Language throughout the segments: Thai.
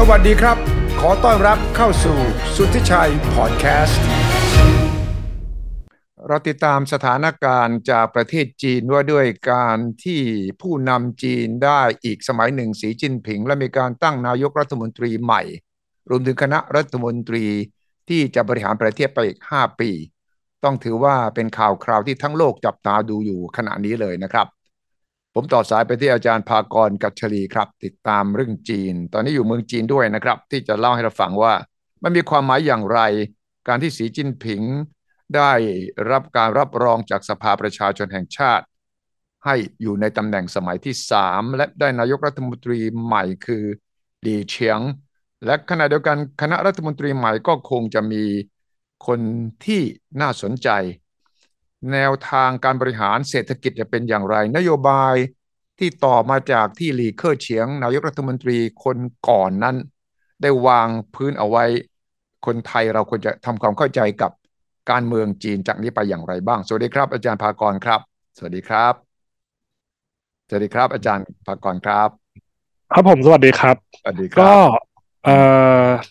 สวัสดีครับ ขอต้อนรับเข้าสู่สุทธิชัยพอดแคสต์ เราติดตามสถานการณ์จากประเทศจีนว่าด้วยการที่ผู้นำจีนได้อีกสมัยหนึ่งสีจิ้นผิง และมีการตั้งนายกรัฐมนตรีใหม่ รวมถึงคณะรัฐมนตรีที่จะบริหารประเทศไปอีก 5 ปี ต้องถือว่าเป็นข่าวคราวที่ทั้งโลกจับตาดูอยู่ขณะนี้เลยนะครับ ผมต่อสายไปที่อาจารย์ภากรกัชลีครับ ติดตามเรื่องจีน ตอนนี้อยู่เมืองจีนด้วยนะครับ ที่จะเล่าให้เราฟังว่า มันมีความหมายอย่างไร การที่สีจิ้นผิง ได้รับการรับรองจากสภาประชาชนแห่งชาติ ให้อยู่ในตำแหน่งสมัยที่ 3 และได้นายกรัฐมนตรีใหม่คือดีเฉียง และขณะเดียวกันคณะรัฐมนตรีใหม่ก็คงจะมีคนที่น่าสนใจ แนวทางการบริหารเศรษฐกิจจะเป็นอย่างไร นโยบายที่ต่อมาจากที่หลีเคอร์เฉียง นายกรัฐมนตรีคนก่อนนั้น ได้วางพื้นเอาไว้ คนไทยเราควรจะทำความเข้าใจกับการเมืองจีนจากนี้ไปอย่างไรบ้าง สวัสดีครับ อาจารย์ภากรครับ สวัสดีครับ สวัสดีครับ อาจารย์ภากรครับ ครับผมสวัสดีครับสวัสดีคก็รับเอ่อ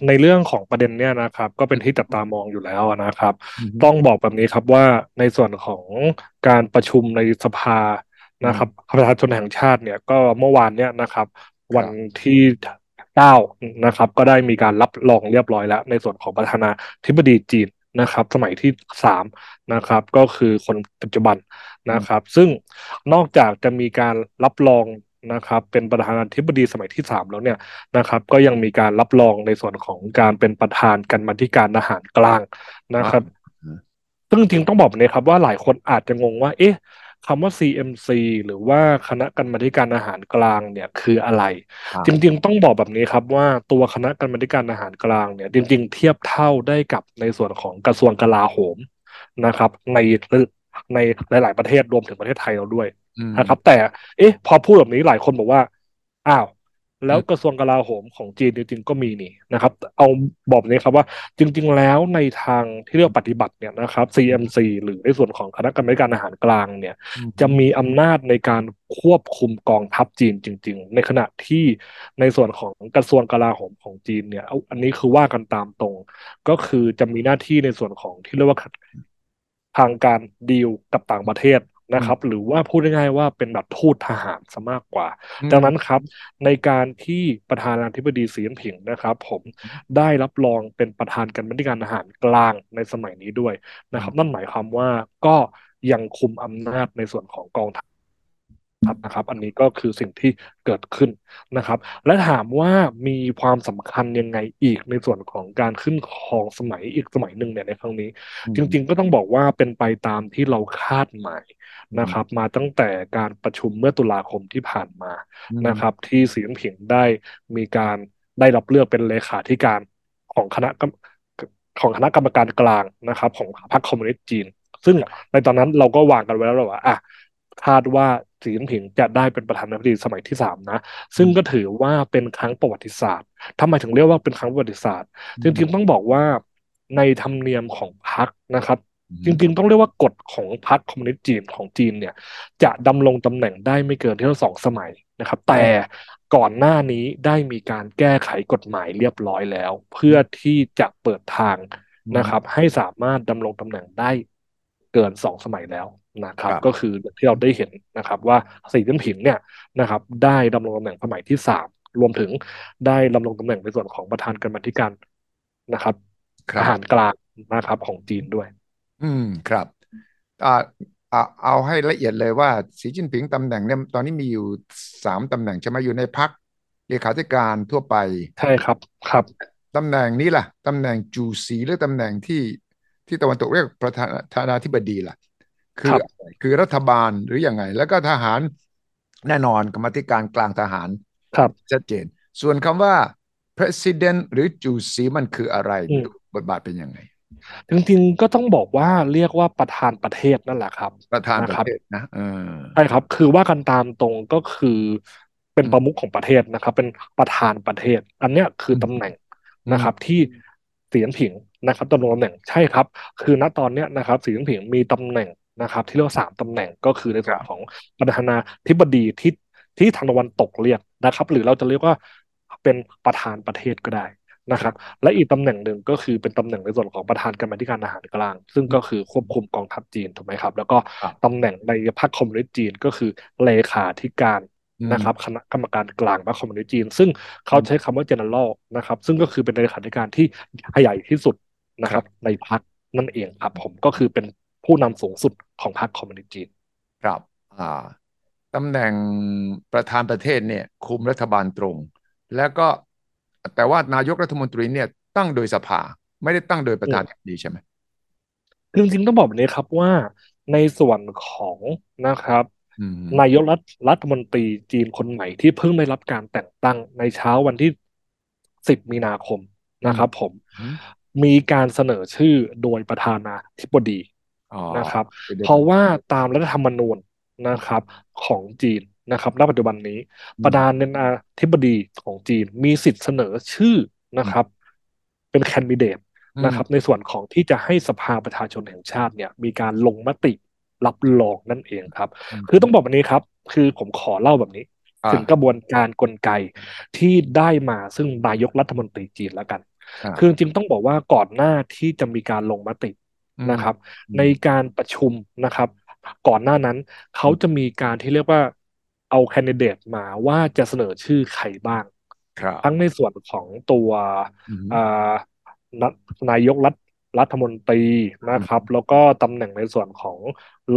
ในเรื่องของประเด็นเนี้ยนะครับ ก็เป็นที่จับตามองอยู่แล้วนะครับอือฮึต้องบอกแบบนี้ครับว่าในส่วนของการประชุมในสภานะครับประชาชนแห่งชาติเนี่ยก็เมื่อวานเนี่ยนะครับ วันที่เก้านะครับ ก็ได้มีการรับรองเรียบร้อยแล้ว ในส่วนของประธานาธิบดีจีนนะครับ สมัยที่สามนะครับ ก็คือคนปัจจุบันนะครับ ซึ่งนอกจากจะมีการรับรอง นะครับเป็นประธานาธิบดีสมัยที่สามแล้วเนี่ยนะครับ ก็ยังมีการรับรองในส่วนของการเป็นประธานกันมาธิการอาหารกลางนะครับอ่าซึ่งจริงๆต้องบอกแบบนี้ครับว่าหลายคนอาจจะงงว่า เอ๊ะคำว่า CMC หรือว่าคณะกรรมาธิการอาหารกลางเนี่ยคืออะไรครับจริงๆ ต้องบอกแบบนี้ครับว่าตัวคณะกรรมาธิการอาหารกลางเนี่ยจริง ๆ เทียบเท่าได้กับในส่วนของกระทรวงกลาโหมนะครับ ใน ในหลาย ๆ ประเทศรวมถึงประเทศไทยเราด้วยอืมนะครับ แต่ เอ๊ะ พอพูดแบบนี้หลายคนบอกว่า อ้าว แล้วอืมกระทรวงกลาโหมของจีนจริง ๆ ก็มีนี่นะครับ เอาบอกแบบนี้ครับว่า จริง ๆ แล้วในทางที่เรียกว่าปฏิบัติเนี่ยนะครับ CMC หรือในส่วนของคณะกรรมาธิการอาหารกลางเนี่ย จะมีอำนาจในการควบคุมกองทัพจีนจริง ๆ ในขณะที่ในส่วนของกระทรวงกลาโหมของจีนเนี่ยเอาอันนี้คือว่ากันตามตรง ก็คือจะมีหน้าที่ในส่วนของที่เรียกว่า ทางการดีลกับต่างประเทศนะครับ หรือว่าพูดง่ายๆว่าเป็นแบบทูตทหารซะมากกว่าอืมดังนั้นครับ ในการที่ประธานาธิบดีสีจิ้นผิงนะครับ ผมได้รับรองเป็นประธานกันบัญการอาหารกลางในสมัยนี้ด้วยนะครับ นั่นหมายความว่าก็ยังคุมอำนาจในส่วนของกองทัพ นะครับ อันนี้ก็คือสิ่งที่เกิดขึ้นนะครับ และถามว่ามีความสำคัญยังไงอีกในส่วนของการขึ้นครองสมัยอีกสมัยหนึ่งเนี่ยในครั้งนี้ จริง ๆ ก็ต้องบอกว่าเป็นไปตามที่เราคาดหมายนะครับ มาตั้งแต่การประชุมเมื่อตุลาคมที่ผ่านมาอืมนะครับ ที่สีจิ้นผิงได้มีการได้รับเลือกเป็นเลขาธิการของคณะกรรมของคณะกรรมการกลางนะครับ ของพรรคคอมมิวนิสต์จีน ซึ่งในตอนนั้นเราก็วางกันไว้แล้วว่าอะคาดว่า สีจิ้นผิงจะได้เป็นประธานาธิบดีสมัยที่สามนะ ซึ่งก็ถือว่าเป็นครั้งประวัติศาสตร์ทำไมถึงเรียกว่าเป็นครั้งประวัติศาสตร์จริงๆต้องบอกว่าในธรรมเนียมของพรรคนะครับจริงๆ ต้องเรียกว่ากฎของพรรคคอมมิวนิสต์จีนของจีนเนี่ย จะดำรงตำแหน่งได้ไม่เกินที่ละสองสมัยนะครับ แต่ก่อนหน้านี้ได้มีการแก้ไขกฎหมายเรียบร้อยแล้ว เพื่อที่จะเปิดทางนะครับ ให้สามารถดำรงตำแหน่งได้เกินสองสมัยแล้ว นะครับครับก็คือที่เราได้เห็นนะครับว่าสีจิ้นผิงเนี่ยนะครับได้ดำรงตำแหน่งสมัยที่สามรวมถึงได้ดำรงตำแหน่งในส่วนของประธานกรรมาธิการนะครับครัอาบหารกลางนะครับของจีนด้วย อืมครับอ่าอ่าเอาให้ละเอียดเลยว่าสีจิ้นผิงตำแหน่งเนี่ยตอนนี้มีอยู่สามตำแหน่งใช่ไหมอยู่ในพรรคเลขาธิการทั่วไป ใช่ครับครับตำแหน่งนี้ล่ะตำแหน่งจูซีหรือตำแหน่งที่ที่ตะวันตกเรียกประธานานาธิบดีล่ะ คือครับอะไรคือรัฐบาลหรืออยังไง แล้วก็ทหารแน่นอนกรรมาธิการกลางทหารครับชัดเจน ส่วนคำว่า president หรือจูซีมันคืออะไรอืมบทบาทเป็นยังไงจริงๆก็ต้องบอกว่าเรียกว่าประธานประเทศนั่นแหละครับ ประธานประนะครับเทศนะเออใช่ครับ คือว่ากันตามตรงก็คือเป็นอืมประมุขของประเทศนะครับ เป็นประธานประเทศ อันเนี้ยคือตำแหน่งนะครับ ที่สีจิ้นผิงนะครับดำรงตำแหน่งใช่ครับ คือณตอนเนี้ยนะครับสีจิ้นผิงมีตำแหน่ง นะครับ ที่เรียกว่าสามตำแหน่งก็คือในส่วนของประธานาธิบดีที่ที่ทางตะวันตกเรียกนะครับ หรือเราจะเรียกว่าเป็นเป็นประธานประเทศก็ได้นะครับ และอีกตำแหน่งหนึ่งก็คือเป็นตำแหน่งในส่วนของประธานกรรมาธิการอาหารกลาง ซึ่งก็คือควบคุมกองทัพจีนถูกไหมครับ แล้วก็ครับตำแหน่งในพรรคคอมมิวนิสต์จีนก็คือเลขาธิการอืมนะครับคณะกรรมการกลางพรรคคอมมิวนิสต์จีน ซึ่งเขาใช้คำว่า general นะครับ ซึ่งก็คือเป็นเลขาธิการที่ใหญ่ที่สุดนะครับ ในพรรคนั่นเองครับผมก็คือเป็น ผู้นำสูงสุดของพรรคคอมมิวนิสต์จีนครับอ่าตำแหน่งประธานประเทศเนี่ยคุมรัฐบาลตรง แล้วก็แต่ว่านายกรัฐมนตรีเนี่ยตั้งโดยสภาไม่ได้ตั้งโดยประธานาธิบดีใช่ไหมคือจริงๆต้องบอกแบบนี้ครับว่าในส่วนของนะครับอืมนายกรัฐรัฐมนตรีจีนคนใหม่ที่เพิ่งได้รับการแต่งตั้งในเช้าวันที่ 10 มีนาคมนะครับผมอืมมีการเสนอชื่อโดยประธานาธิบดีอ๋อ นะครับไปดูเพราะว่าตามรัฐธรรมนูญนะครับ ของจีนนะครับณปัจจุบันนี้ประธานาธิบดีของจีนมีสิทธิ์เสนอชื่อนะครับ เป็นแคนดิเดตอืมนะครับ ในส่วนของที่จะให้สภาประชาชนแห่งชาติเนี่ย มีการลงมติรับรองนั่นเองครับอืมคือต้องบอกแบบนี้ครับ คือผมขอเล่าแบบนี้อ่าถึงกระบวนการกลไกที่ได้มาซึ่งนายกรัฐมนตรีจีนแล้วกันอ่าคือจริงๆต้องบอกว่าก่อนหน้าที่จะมีการลงมติอืม นะครับอืมในการประชุมนะครับ ก่อนหน้านั้นเขาจะมีการที่เรียกว่าเอาแคนดิเดตมาว่าจะเสนอชื่อใครบ้างครับทั้งในส่วนของตัวอืมอ่านนายกรัฐรัฐมนตรีนะครับ แล้วก็ตำแหน่งในส่วนของ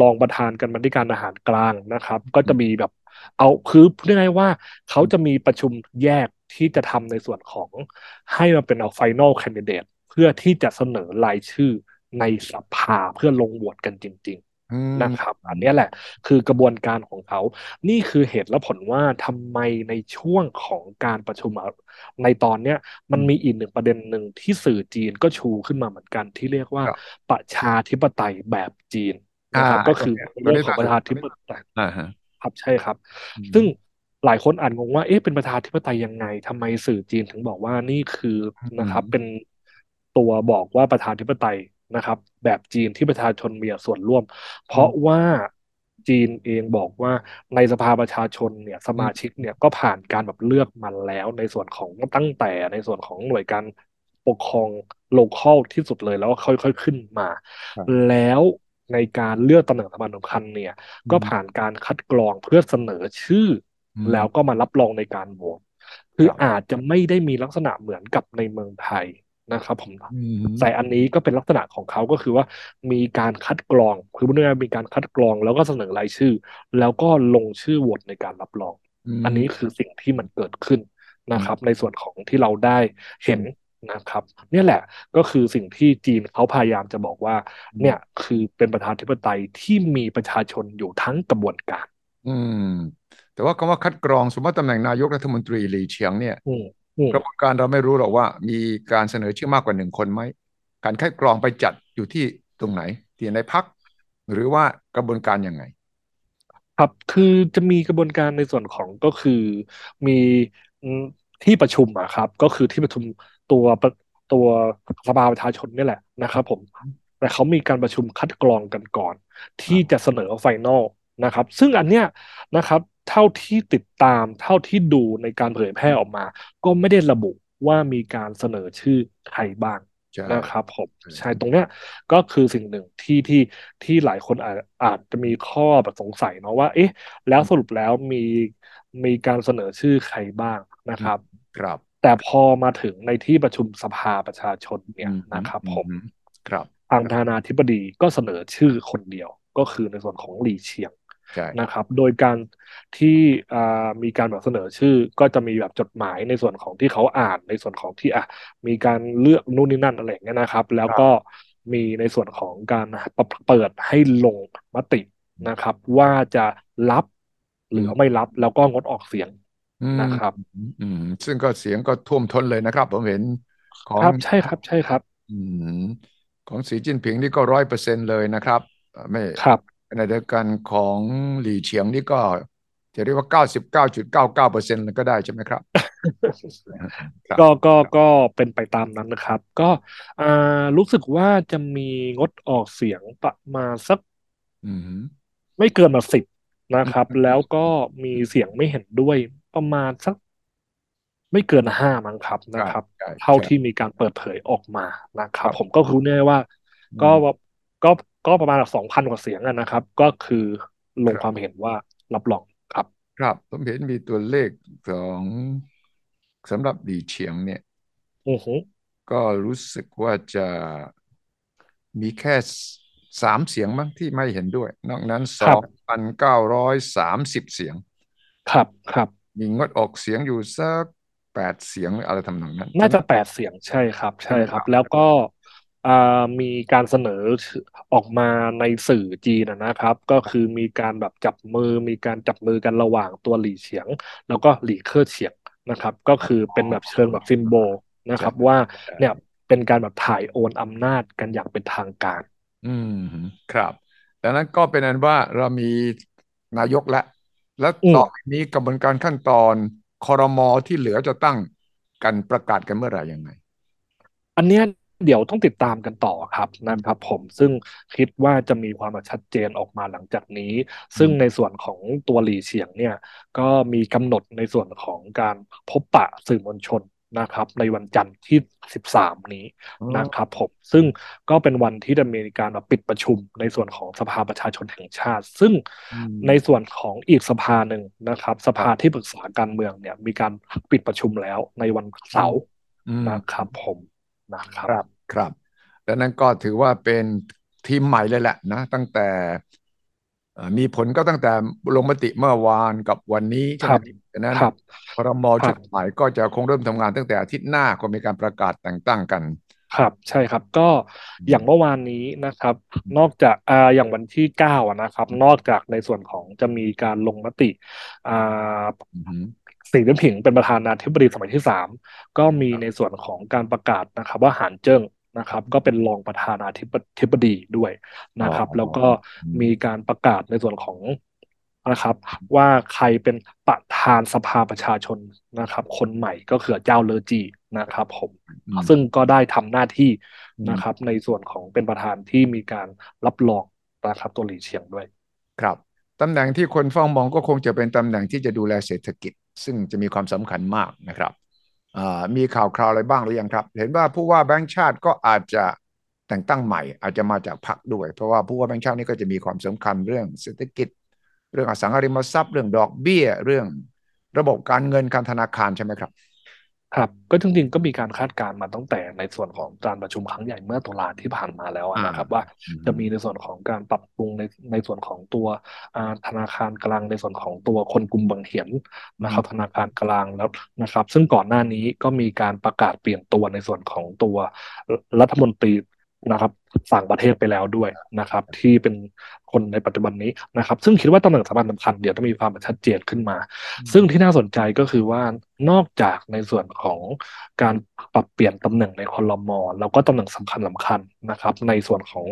รองประธานกรรมาธิการอาหารกลางนะครับ ก็จะมีแบบเอาคือพูดง่ายๆว่าเขาจะมีประชุมแยกที่จะทำในส่วนของให้มาเป็นเอา final candidate เพื่อที่จะเสนอรายชื่อ ในสภาเพื่อลงโหวตกันจริงๆอืมนะครับ อันเนี้ยแหละ คือกระบวนการของเขา นี่คือเหตุและผลว่าทำไมในช่วงของการประชุมอะในตอนเนี้ย มันมีอีกหนึ่งประเด็นหนึ่งที่สื่อจีนก็ชูขึ้นมาเหมือนกันที่เรียกว่าครับประชาธิปไตยแบบจีนนะครับอ่าก็คือตรงนี้เรื่องของประชาธิปไตยอ่าฮะครับใช่ครับอืมซึ่งหลายคนอ่านงงว่า เอ๊ะ เป็นประชาธิปไตยยังไงทำไมสื่อจีนถึงบอกว่านี่คืออืมนะครับ เป็นตัวบอกว่าประชาธิปไตย นะครับ แบบจีนที่ประชาชนมีส่วนร่วม เพราะว่าจีนเองบอกว่าในสภาประชาชนเนี่ยสมาชิกเนี่ยก็ผ่านการแบบเลือกมาแล้ว ในส่วนของตั้งแต่ในส่วนของหน่วยการปกครองโลคอลที่สุดเลยแล้วก็ค่อยๆขึ้นมาครับแล้วในการเลือกตำแหน่งสำคัญสำคัญเนี่ย ก็ผ่านการคัดกรองเพื่อเสนอชื่ออมแล้วก็มารับรองในการโหวตคือครับอาจจะไม่ได้มีลักษณะเหมือนกับในเมืองไทย นะครับผมอืมแต่อันนี้ก็เป็นลักษณะของเขาก็คือว่ามีการคัดกรอง คือพูดง่ายๆมีการคัดกรองแล้วก็เสนอรายชื่อ แล้วก็ลงชื่อโหวตในการรับรองมอันนี้คือสิ่งที่มันเกิดขึ้นนะครับ ในส่วนของที่เราได้เห็นนะครับเนี่ยแหละก็คือสิ่งที่จีนเขาพยายามจะบอกว่า เนี่ยคือเป็นประชาธิปไตยที่มีประชาชนอยู่ทั้งกระบวนการ อืม แต่ว่าคำว่าคัดกรองสมมติตำแหน่งนายกรัฐมนตรีหลีเฉียงเนี่ยอืมอืม กระบวนการเราไม่รู้หรอกว่า มีการเสนอชื่อมากกว่าหนึ่งคนไหมการคัดกรองไปจัดอยู่ที่ตรงไหนที่ในพักหรือว่ากระบวนการยังไง ครับคือจะมีกระบวนการในส่วนของก็คือมีอืมที่ประชุมอะครับ ก็คือที่ประชุมตัวประตัวสภาประชาชนนี่แหละนะครับ ผมแต่เขามีการประชุมคัดกรองกันก่อน ที่จะเสนอไฟนอลนะครับ ซึ่งอันเนี้ยนะครับ เท่าที่ติดตามเท่าที่ดูในการเผยแพร่ออกมา ก็ไม่ได้ระบุว่ามีการเสนอชื่อใครบ้างใช่นะครับผมใช่ใช่ตรงเนี้ยก็คือสิ่งหนึ่งที่ที่ที่หลายคนอาจอาจจะมีข้อแบบสงสัยเนาะว่า เอ๊ะ แล้วสรุปแล้วมีมีการเสนอชื่อใครบ้างนะครับ ครับ แต่พอมาถึงในที่ประชุมสภาประชาชนเนี่ยอืมนะครับผมอืครับทางประธานาธิบดีก็เสนอชื่อคนเดียวก็คือในส่วนของหลี่เฉียงใช่ นะครับ โดยการที่อ่ามีการแบบเสนอชื่อ ก็จะมีแบบจดหมายในส่วนของที่เขาอ่านในส่วนของที่อะมีการเลือกนู่นนี่นั่นอะไรอย่างเงี้ยนะครับ แล้วก็มีในส่วนของการเปิดให้ลงมตินะครับ ว่าจะรับหรือไม่รับแล้วก็งดออกเสียงอืมนะครับอืมซึ่งก็เสียงก็ท่วมท้นเลยนะครับ ผมเห็นของครับใช่ครับ ใช่ครับอืมของสีจิ้นผิงนี่ก็ร้อยเปอร์เซ็นต์เลยนะครับเอ่อไม่ครับ ขณะเดียวกันของหลี่เฉียงนี่ก็จะเรียกว่าเก้าสิบเก้าจุดเก้าเก้าเปอร์เซ็นต์ก็ได้ใช่ไหมครับครับ ก็ก็ก็เป็นไปตามนั้นนะครับ ก็อ่ารู้สึกว่าจะมีงดออกเสียงประมาณสักอืมไม่เกินมาสิบนะครับอืมแล้วก็มีเสียงไม่เห็นด้วยประมาณสักไม่เกินห้ามั้งครับใช่นะครับใช่เท่าใช่ที่มีการเปิดเผยออกมานะคครับรับ ผมก็รู้แน่ว่า ก็อืมก็ ก็ประมาณสองพันกว่าเสียงอะนะครับ ก็คือลงความครับเห็นว่ารับรองครับ ครับผมเห็นมีตัวเลขของสำหรับหลีเฉียงเนี่ยอือฮึก็รู้สึกว่าจะมีแค่สามเสียงมั้งที่ไม่เห็นด้วย นอกนั้นสองครับพันเก้าร้อยสามสิบเสียง ครับครับมีงดออกเสียงอยู่สักแปดเสียงหรืออะไรทำนองนั้น น่าใช่ไหมจะแปดเสียงใช่ครับ ใช่คครับรับ แล้วก็อ่า มีการเสนอออกมาในสื่อจีนนะนะครับ ก็คือมีการแบบจับมือ มีการจับมือกันระหว่างตัวหลี่เฉียง แล้วก็หลี่เค่อเฉียงนะครับ ก็คือเป็นแบบเชิงแบบซิมโบลนะคใช่รับ ว่าใช่เนี่ยเป็นการแบบถ่ายโอนอำนาจกันอย่างเป็นทางการ อืมครับดังนั้นก็เป็นอันว่าเรามีนายกแล้วแล้วอืมต่อไปนี้กระบวนการขั้นตอนครมที่เหลือจะตั้งกันประกาศกันเมื่อไหร่ยังไง อันเนี้ย เดี๋ยวต้องติดตามกันต่อครับนะครับผมซึ่งคิดว่าจะมีความชัดเจนออกมาหลังจากนี้ ซึ่งในอืมส่วนของตัวหลี่เฉียงเนี่ยก็มีกำหนดในส่วนของการพบปะสื่อมวลชนนะครับในวันจันทร์ที่ 13 นี้อ๋อนะครับผมซึ่งก็เป็นวันที่จะมีการปิดประชุมในส่วนของสภาประชาชนแห่งชาติ ซึ่งอืมในส่วนของอีกสภาหนึ่งนะครับ สภาที่ครับปรึกษาการเมืองเนี่ยมีการปิดประชุมแล้วในวันอืมเสาร์อืมนะครับผม นะครับครับครับดังนั้นก็ถือว่าเป็นทีมใหม่เลยแหละนะตั้งแต่เอ่อมีผลก็ตั้งแต่ลงมติเมื่อวานกับวันนี้ใช่ไหมครับดังนั้นครับครมครับชุดใหม่ก็จะคงเริ่มทำงานตั้งแต่อาทิตย์หน้าก็มีการประกาศแต่งตั้งกันครับใช่ครับก็อืมอย่างเมื่อวานนี้นะครับ นอกจากอ่าอย่างวันที่เก้าอะนะครับ นอกจากในส่วนของจะมีการลงมติอ่าอืมอืม สีจิ้นผิงเป็นประธานาธิบดีสมัยที่สามก็มีในส่วนของการประกาศนะครับ ว่าหานเจิ้งนะครับ ก็เป็นรองประธานาธิบดีด้วยอ๋อนะครับ แล้วก็อืมมีการประกาศในส่วนของนะครับ ว่าใครเป็นประธานสภาประชาชนนะครับ คนใหม่ก็คือเจ้าเลอจีนะครับ ผมอืมซึ่งก็ได้ทำหน้าที่อืมนะครับ ในส่วนของเป็นประธานที่มีการรับรองนะครับตัวหลีเฉียงด้วย ครับตำแหน่งที่คนเฝ้ามองก็คงจะเป็นตำแหน่งที่จะดูแลเศรษฐกิจ ซึ่งจะมีความสำคัญมากนะครับมีข่าวคราวอะไรบ้างหรือยังครับ เห็นว่าผู้ว่าแบงค์ชาติก็อาจจะแต่งตั้งใหม่ อาจจะมาจากพรรคด้วย เพราะว่าผู้ว่าแบงค์ชาตินี่ก็จะมีความสำคัญเรื่องเศรษฐกิจ เรื่องอสังหาริมทรัพย์ เรื่องดอกเบี้ย เรื่องระบบการเงินการธนาคารใช่ไหมครับ ครับ ก็จริงๆก็มีการคาดการณ์มาตั้งแต่ในส่วนของการประชุมครั้งใหญ่เมื่อตุลาที่ผ่านมาแล้วอ่านะครับ ว่าอืจะมีมในส่วนของการปรับปรุงในในส่วนของตัวอ่าธนาคารกลางในส่วนของตัวคนกลุ่มบังเหียนอืมนะครับ ธนาคารกลางแล้วนะครับ ซึ่งก่อนหน้านี้ก็มีการประกาศเปลี่ยนตัวในส่วนของตัวรัฐมนตรีนะครับ ต่างประเทศไปแล้วด้วยนะครับ ที่เป็นคนในปัจจุบันนี้นะครับ ซึ่งคิดว่าตำแหน่งสำคัญสำคัญเดี๋ยวจะมีความชัดเจนขึ้นมา ซึ่งที่น่าสนใจก็คือว่านอกจากในส่วนของการปรับเปลี่ยนตำแหน่งในคอรมอแล้วก็ตำแหน่งสำคัญสำคัญนะครับ ในส่วนของ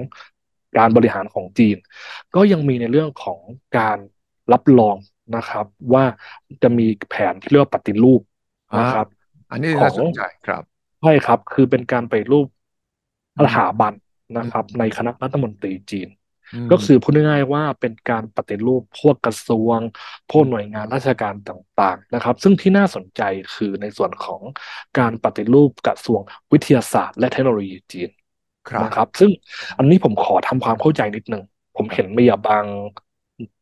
การบริหารของจีน ก็ยังมีในเรื่องของการรับรองนะครับ ว่าจะมีแผนที่เรียกว่าปฏิรูปอ่านะครับ อันนี้ของน่าสนใจครับใช่ครับ คือเป็นการไปรูปอืมสถาบันอืม นะครับ ในคณะรัฐมนตรีจีนอืก็คือมพูดง่ายๆว่าเป็นการปฏิรูปพวกกระทรวง พวกหน่วยงานราชการต่างๆนะครับ ซึ่งที่น่าสนใจคือในส่วนของการปฏิรูปกระทรวงวิทยาศาสตร์ และเทคโนโลยีจีนครับนะครับ ซึ่งอันนี้ผมขอทำความเข้าใจนิดนึงผมเห็นมีบาง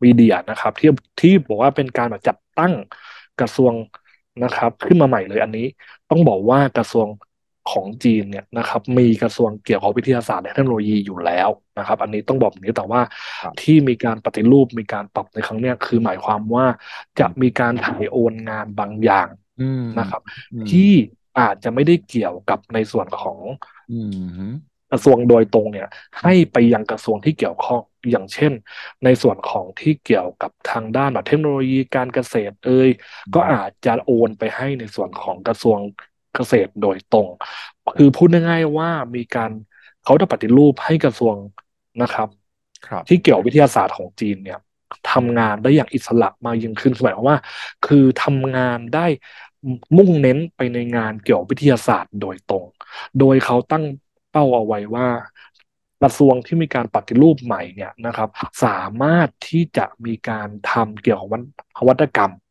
มีเดียนะครับ ที่ที่บอกว่าเป็นการแบบจัดตั้งกระทรวงนะครับ ขึ้นมาใหม่เลยอันนี้ ต้องบอกว่ากระทรวง ของจีนเนี่ยนะครับมีกระทรวงเกี่ยวกับวิทยาศาสตร์และเทคโนโลยีอยู่แล้วนะครับ อันนี้ต้องบอกแบบนี้แต่ว่าครับที่มีการปฏิรูปมีการปรับในครั้งเนี้ยคือหมายความว่าจะอืมมีการถ่ายโอนงานบางอย่างอืมนะครับอืมที่อาจจะไม่ได้เกี่ยวกับในส่วนของอืมกระทรวงโดยตรงเนี่ย ให้ไปยังกระทรวงที่เกี่ยวข้องอย่างเช่น ในส่วนของที่เกี่ยวกับทางด้านแบบเทคโนโลยีการเกษตรเอ่ยก็อาจจะโอนไปให้ในส่วนของกระทรวง เกษตรโดยตรง คือพูดง่ายๆว่ามีการเขาจะปฏิรูปให้กระทรวงนะครับครับที่เกี่ยววิทยาศาสตร์ของจีนเนี่ยทำงานได้อย่างอิสระมากยิ่งขึ้นหมายความว่า คือทำงานได้มุ่งเน้นไปในงานเกี่ยวกับวิทยาศาสตร์โดยตรง โดยเขาตั้งเป้าเอาไว้ว่ากระทรวงที่มีการปฏิรูปใหม่เนี่ยนะครับ สามารถที่จะมีการทำเกี่ยวกับวัตกรรมอื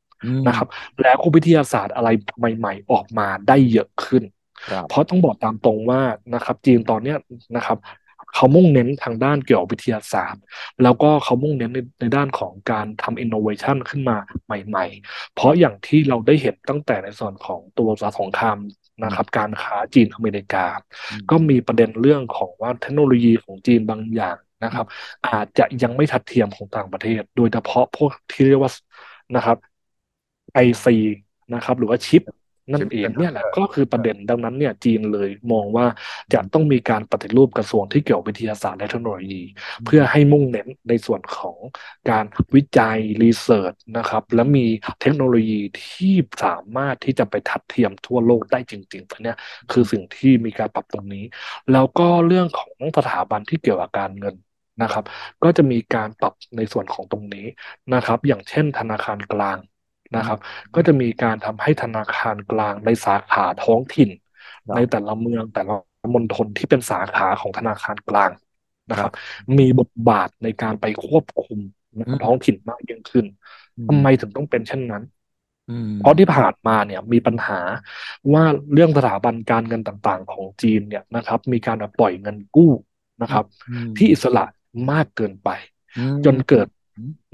นะครับ แล้วก็วิทยาศาสตร์อะไรใหม่ ๆ ออกมาได้เยอะขึ้น เพราะต้องบอกตามตรงว่านะครับจีนตอนเนี้ยนะครับเขามุ่งเน้นทางด้านเกี่ยวกับวิทยาศาสตร์ แล้วก็เขามุ่งเน้นในในด้านของการทำอินโนเวชันขึ้นมาใหม่ ๆ เพราะอย่างที่เราได้เห็นตั้งแต่ในส่วนของตัวสสงครามนะครับการค้าจีนอเมริกา ก็มีประเด็นเรื่องของว่าเทคโนโลยีของจีนบางอย่างนะครับ อาจจะยังไม่ทัดเทียมของต่างประเทศ โดยเฉพาะพวกที่เรียกว่านะครับ ไอซีนะครับ หรือว่าชิปนั่นเองเนี่ยแหละก็คือประเด็นดังนั้นเนี่ยจีนเลยมองว่าจะต้องมีการปฏิรูปกระทรวงที่เกี่ยววิทยาศาสตร์และเทคโนโลยี เพื่อให้มุ่งเน้นในส่วนของการวิจัยรีเสิร์ชนะครับ และมีเทคโนโลยีที่สามารถที่จะไปทัดเทียมทั่วโลกได้จริงๆเนี่ยคือสิ่งที่มีการปรับตรงนี้ แล้วก็เรื่องของสถาบันที่เกี่ยวกับการเงินนะครับ ก็จะมีการปรับในส่วนของตรงนี้นะครับ อย่างเช่น ธนาคารกลาง นะครับ ก็จะมีการทำให้ธนาคารกลางในสาขาท้องถิ่น ในแต่ละเมืองแต่ละมณฑลที่เป็นสาขาของธนาคารกลางนะครับ มีบทบาทในการไปควบคุมท้องถิ่นมากยิ่งขึ้นทำไมถึงต้องเป็นเช่นนั้นเพราะที่ผ่านมาเนี่ยมีปัญหาว่าเรื่องสถาบันการเงินต่างๆ ของจีนเนี่ยนะครับ มีการปล่อยเงินกู้นะครับ ที่อิสระมากเกินไป จนเกิด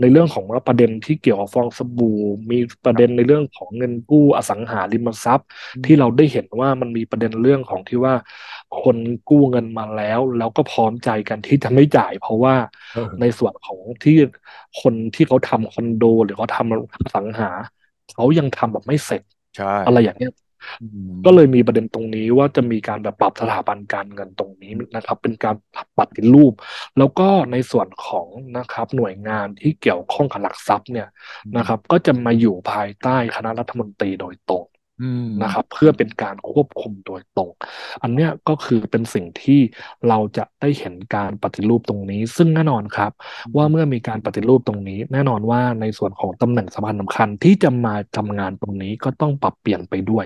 ในเรื่องของประเด็นที่เกี่ยวกับฟองสบู่ มีประเด็นในเรื่องของเงินกู้อสังหาริมทรัพย์ ที่เราได้เห็นว่ามันมีประเด็นเรื่องของที่ว่า คนกู้เงินมาแล้ว แล้วก็พร้อมใจกันที่จะไม่จ่าย เพราะว่าในส่วนของที่คนที่เขาทำคอนโด หรือเขาทำอสังหา เขายังทำแบบไม่เสร็จอะไรอย่างเงี้ย ก็เลยมีประเด็นตรงนี้ว่าจะมีการแบบปรับสถาบันการเงินตรงนี้นะครับ เป็นการปฏิรูป แล้วก็ในส่วนของนะครับหน่วยงานที่เกี่ยวข้องกับหลักทรัพย์เนี่ยนะครับ ก็จะมาอยู่ภายใต้คณะรัฐมนตรีโดยตรงนะครับ เพื่อเป็นการควบคุมโดยตรง อันเนี้ยก็คือเป็นสิ่งที่เราจะได้เห็นการปฏิรูปตรงนี้ ซึ่งแน่นอนครับ ว่าเมื่อมีการปฏิรูปตรงนี้ แน่นอนว่าในส่วนของตำแหน่งสำคัญสำคัญที่จะมาทำงานตรงนี้ก็ต้องปรับเปลี่ยนไปด้วย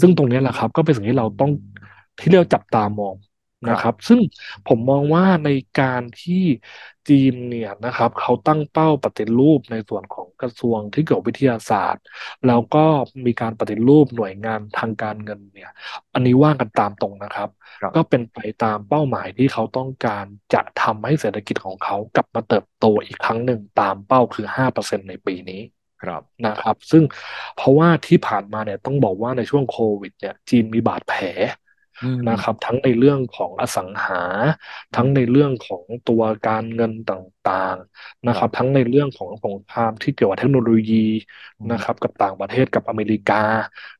ซึ่งตรงนี้แหละครับ ก็เป็นสิ่งที่เราต้องที่เรียกจับตามองนะครับ ซึ่งผมมองว่าในการที่จีนเนี่ยนะครับ เขาตั้งเป้าปฏิรูปในส่วนของกระทรวงที่เกี่ยวกับวิทยาศาสตร์ แล้วก็มีการปฏิรูปหน่วยงานทางการเงินเนี่ย อันนี้ว่างกันตามตรงนะครับก็เป็นไปตามเป้าหมายที่เขาต้องการจะทำให้เศรษฐกิจของเขากลับมาเติบโตอีกครั้งหนึ่งตามเป้าคือห้าเปอร์เซ็นในปีนี้ ครับนะครับ ซึ่งเพราะว่าที่ผ่านมาเนี่ยต้องบอกว่าในช่วงโควิด เนี่ย จีนมีบาดแผลนะครับ ทั้งในเรื่องของอสังหา ทั้งในเรื่องของตัวการเงินต่างๆนะครับ ทั้งในเรื่องของสงครามที่เกี่ยวกับเทคโนโลยีนะครับ กับต่างประเทศกับอเมริกา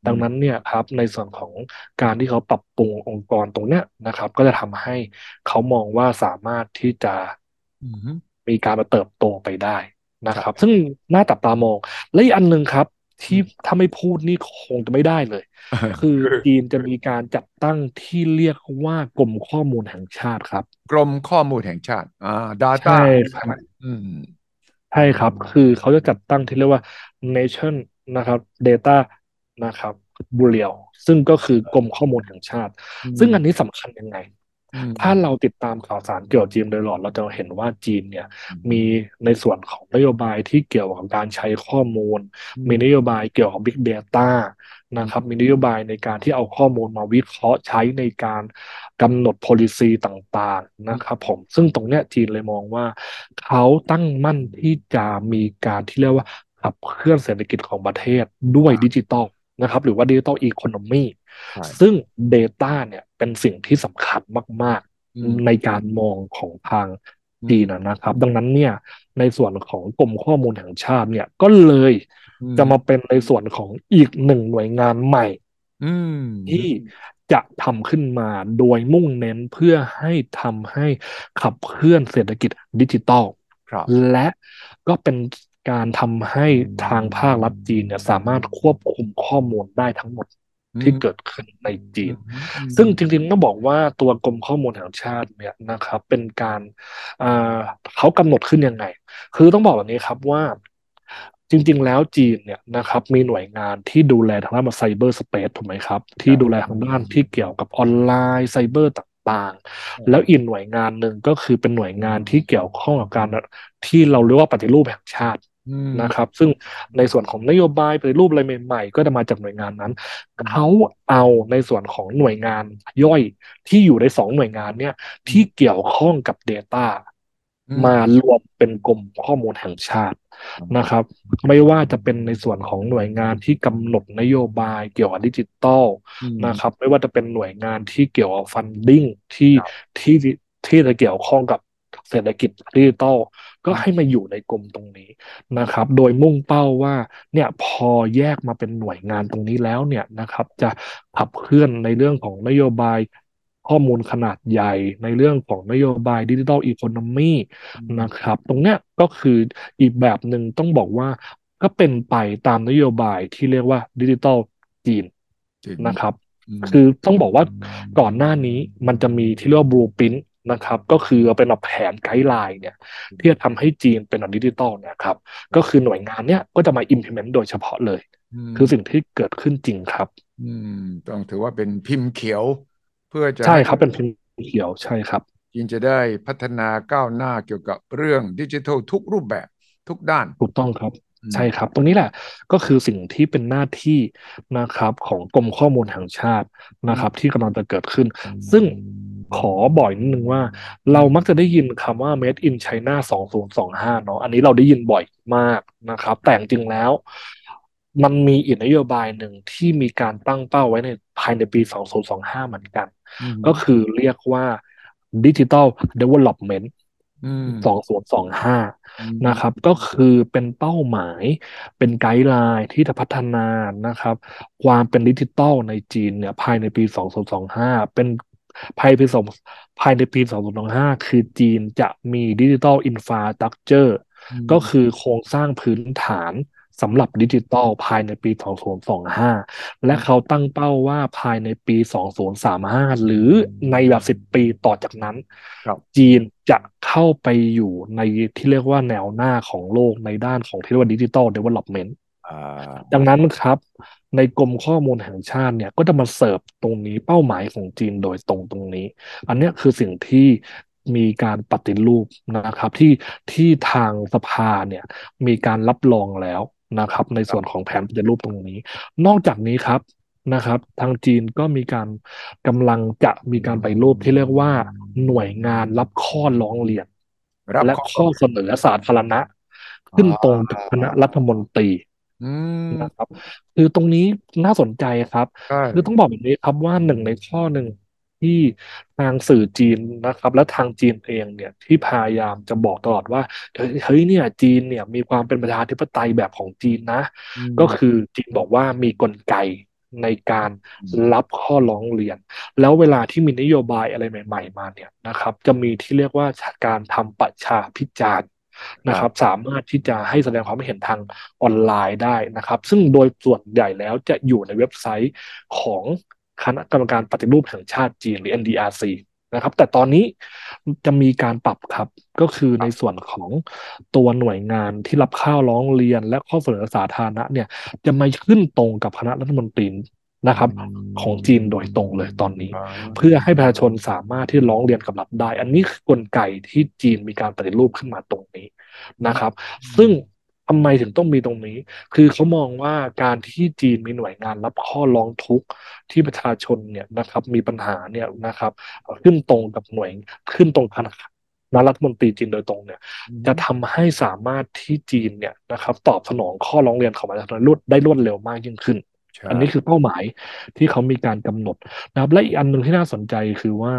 ดังนั้นเนี่ยครับในส่วนของการที่เขาปรับปรุงองค์กรตรงเนี้ยนะครับ ก็จะทำให้เขามองว่าสามารถที่จะมีการมาเติบโตไปได้ นะครับ ซึ่งน่าจับตามอง และอีกอันหนึ่งครับ ที่ถ้าไม่พูดนี่คงจะไม่ได้เลย คือจีนจะมีการจัดตั้งที่เรียกว่ากรมข้อมูลแห่งชาติครับ กรมข้อมูลแห่งชาติ อ่า data ใช่ครับใช่ครับ คือเขาจะจัดตั้งที่เรียกว่า nation นะครับ data นะครับบุเรียว ซึ่งก็คือกรมข้อมูลแห่งชาติ ซึ่งอันนี้สำคัญยังไง ถ้าเราติดตามข่าวสารเกี่ยวกับจีนโดยหลอด เราจะเห็นว่าจีนเนี่ย มีในส่วนของนโยบายที่เกี่ยวกับการใช้ข้อมูล มีนโยบายเกี่ยวกับ Big Data นะครับ มีนโยบายในการที่เอาข้อมูลมาวิเคราะห์ใช้ในการกำหนด policy ต่างๆนะครับผมซึ่งตรงเนี้ยจีนเลยมองว่า เขาตั้งมั่นที่จะมีการที่เรียกว่าขับเคลื่อนเศรษฐกิจของประเทศด้วยดิจิตอลนะครับหรือว่า digital economy ซึ่ง Data เนี่ยเป็นสิ่งที่สำคัญมาก ๆ ในการมองของทางจีนนะครับ ดังนั้นเนี่ยในส่วนของกรมข้อมูลแห่งชาติเนี่ยก็เลยจะมาเป็นในส่วนของอีกหนึ่งหน่วยงานใหม่ที่จะทำขึ้นมาโดยมุ่งเน้นเพื่อให้ทำให้ขับเคลื่อนเศรษฐกิจดิจิตอลและก็เป็นการทำให้ทางภาครัฐจีนเนี่ยสามารถควบคุมข้อมูลได้ทั้งหมด ที่เกิดขึ้นในจีน ซึ่งจริงๆต้องบอกว่าตัวกรมข้อมูลแห่งชาติเนี่ยนะครับ เป็นการเขากำหนดขึ้นยังไง คือต้องบอกแบบนี้ครับว่าจริง ๆ แล้วจีนเนี่ยนะครับมีหน่วยงานที่ดูแลทางด้านไซเบอร์สเปซถูกไหมครับ ที่ดูแลทางด้านที่เกี่ยวกับออนไลน์ไซเบอร์ต่างๆ แล้วอีกหน่วยงานหนึ่งก็คือเป็นหน่วยงานที่เกี่ยวข้องกับการที่เราเรียกว่าปฏิรูปแห่งชาติอืม นะครับ ซึ่งในส่วนของนโยบายปฏิรูปอะไรใหม่ๆ ก็จะมาจากหน่วยงานนั้นเขาเอาในส่วนของหน่วยงานย่อยที่อยู่ในสองหน่วยงานเนี่ยที่เกี่ยวข้องกับ Data อืมมารวมเป็นกรมข้อมูลแห่งชาตินะครับ ไม่ว่าจะเป็นในส่วนของหน่วยงานที่กำหนดนโยบายเกี่ยวกับดิจิตอลอืมนะครับ ไม่ว่าจะเป็นหน่วยงานที่เกี่ยวกับ fundingที่ครับที่ที่จะเกี่ยวข้องกับเศรษฐกิจดิจิตอล ก็ให้มาอยู่ในกรมตรงนี้นะครับ โดยมุ่งเป้าว่าเนี่ยพอแยกมาเป็นหน่วยงานตรงนี้แล้วเนี่ยนะครับ จะขับเคลื่อนในเรื่องของนโยบายข้อมูลขนาดใหญ่ในเรื่องของนโยบายดิจิทัลอีโคโนมีนะครับ ตรงเนี้ยก็คืออีกแบบหนึ่งต้องบอกว่าก็เป็นไปตามนโยบายที่เรียกว่าดิจิ t a ลจีนจริงนะครับมคือต้องบอกว่าก่อนหน้านี้มันจะมีที่เรียกว่าบลูพิ n น นะครับ ก็คือเป็นแบบแผน guideline เนี่ย ที่จะทำให้จีนเป็นแบบดิจิตอลเนี่ยครับ ก็คือหน่วยงานเนี้ยก็จะมา implement โดยเฉพาะเลยมคือสิ่งที่เกิดขึ้นจริงครับ อืม ต้องถือว่าเป็นพิมพ์เขียว เพื่อจะใช่ให้ครับเป็นพิมพ์เขียวใช่ครับจีนจะได้พัฒนาก้าวหน้าเกี่ยวกับเรื่องดิจิทัลทุกรูปแบบทุกด้าน ถูกต้องครับอืมใช่ครับ ตรงนี้แหละก็คือสิ่งที่เป็นหน้าที่นะครับของกรมข้อมูลแห่งชาตินะครับ ที่กำลังจะเกิดขึ้น ซึ่ง ขอบ่อยนิดนึงว่า เรามักจะได้ยินคำว่า made in China 2025 เนาะอันนี้เราได้ยินบ่อยมากนะครับ แต่จริงๆแล้ว มันมีอีกนโยบายหนึ่งที่มีการตั้งเป้าไว้ในภายในปี 2025 เหมือนกันอืมก็คือเรียกว่า Digital Development อืม2025นะครับ ก็คือเป็นเป้าหมายเป็น guideline ที่จะพัฒนานะครับ ความเป็นดิจิตอลในจีนเนี่ยภายในปี2025เป็น ภายในปีสองภายในปี2025คือจีนจะมี digital infrastructure มก็คือโครงสร้างพื้นฐานสำหรับดิจิตอลภายในปี 2025 และเขาตั้งเป้าว่าภายในปี 2035 หรือในแบบ 10 ปีต่อจากนั้นครับจีนจะเข้าไปอยู่ในที่เรียกว่าแนวหน้าของโลกในด้านของที่เรียกว่าดิจิตอลเดเวล็อปเมนต์อ่า ดังนั้นครับ ในกรมข้อมูลแห่งชาติเนี่ยก็จะมาเสิร์ฟตรงนี้เป้าหมายของจีนโดยตรงตรงนี้ อันเนี้ยคือสิ่งที่มีการปฏิรูปนะครับที่ที่ทางสภาเนี่ยมีการรับรองแล้วนะครับ ในส่วนของแผนปฏิรูปตรงนี้ นอกจากนี้ครับนะครับ ทางจีนก็มีการกำลังจะมีการปฏิรูปที่เรียกว่า หน่วยงานรับข้อร้องเรียนรับและข้อข้อเสนอสาธารณะ ขึ้นตรงกับคณะรัฐมนตรี อืมนะครับ คือตรงนี้น่าสนใจครับ ใช่คือต้องบอกแบบนี้ครับว่าหนึ่งในข้อหนึ่งที่ทางสื่อจีนนะครับ และทางจีนเองเนี่ยที่พยายามจะบอกตลอดว่าเฮ้ยเฮ้ยเนี่ยจีนเนี่ยมีความเป็นประชาธิปไตยแบบของจีนนะมก็คือจีนบอกว่ามีกลไกในการรับข้อร้องเรียน แล้วเวลาที่มีนโยบายอะไรใหม่ ๆ มาเนี่ยนะครับ จะมีที่เรียกว่าการทำประชาพิจารณ์ นะครับ สามารถที่จะให้แสดงความเห็นทางออนไลน์ได้นะครับ ซึ่งโดยส่วนใหญ่แล้วจะอยู่ในเว็บไซต์ของคณะกรรมการปฏิรูปแห่งชาติจีนหรือ NDRC นะครับ แต่ตอนนี้จะมีการปรับครับ ก็คือในส่วนของตัวหน่วยงานที่รับข้าวร้องเรียนและข้อเสนอสาธารณะเนี่ย จะมาขึ้นตรงกับคณะรัฐมนตรี นะครับ ของจีนโดยตรงเลยตอนนี้อ่าเพื่อให้ประชาชนสามารถที่ร้องเรียนกับรัฐได้ อันนี้คือกลไกที่จีนมีการปฏิรูปขึ้นมาตรงนี้นะครับ ซึ่งทำไมถึงต้องมีตรงนี้ คือเขามองว่าการที่จีนมีหน่วยงานรับข้อร้องทุกข์ที่ประชาชนเนี่ยนะครับ มีปัญหาเนี่ยนะครับ ขึ้นตรงกับหน่วยขึ้นตรงคณะรัฐมนตรีจีนโดยตรงเนี่ย จะทำให้สามารถที่จีนเนี่ยนะครับ ตอบสนองข้อร้องเรียนของประชาชนรวดได้รวดเร็วมากยิ่งขึ้นใช่ อันนี้คือเป้าหมายที่เขามีการกำหนดนะครับและอีกอันหนึ่งที่น่าสนใจคือว่า